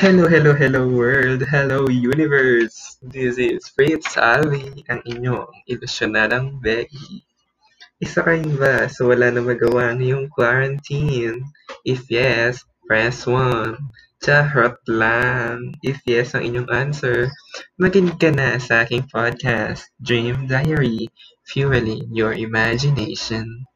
Hello, hello, hello world! Hello universe! This is Fritz Ali, ang inyong ilusyonadang Becky. Isa kayo ba sa wala na magawa ngayong quarantine? If yes, press 1. Charot lang! If yes ang inyong answer, makinig ka na sa aking podcast, Dream Diary, Fueling Your Imagination.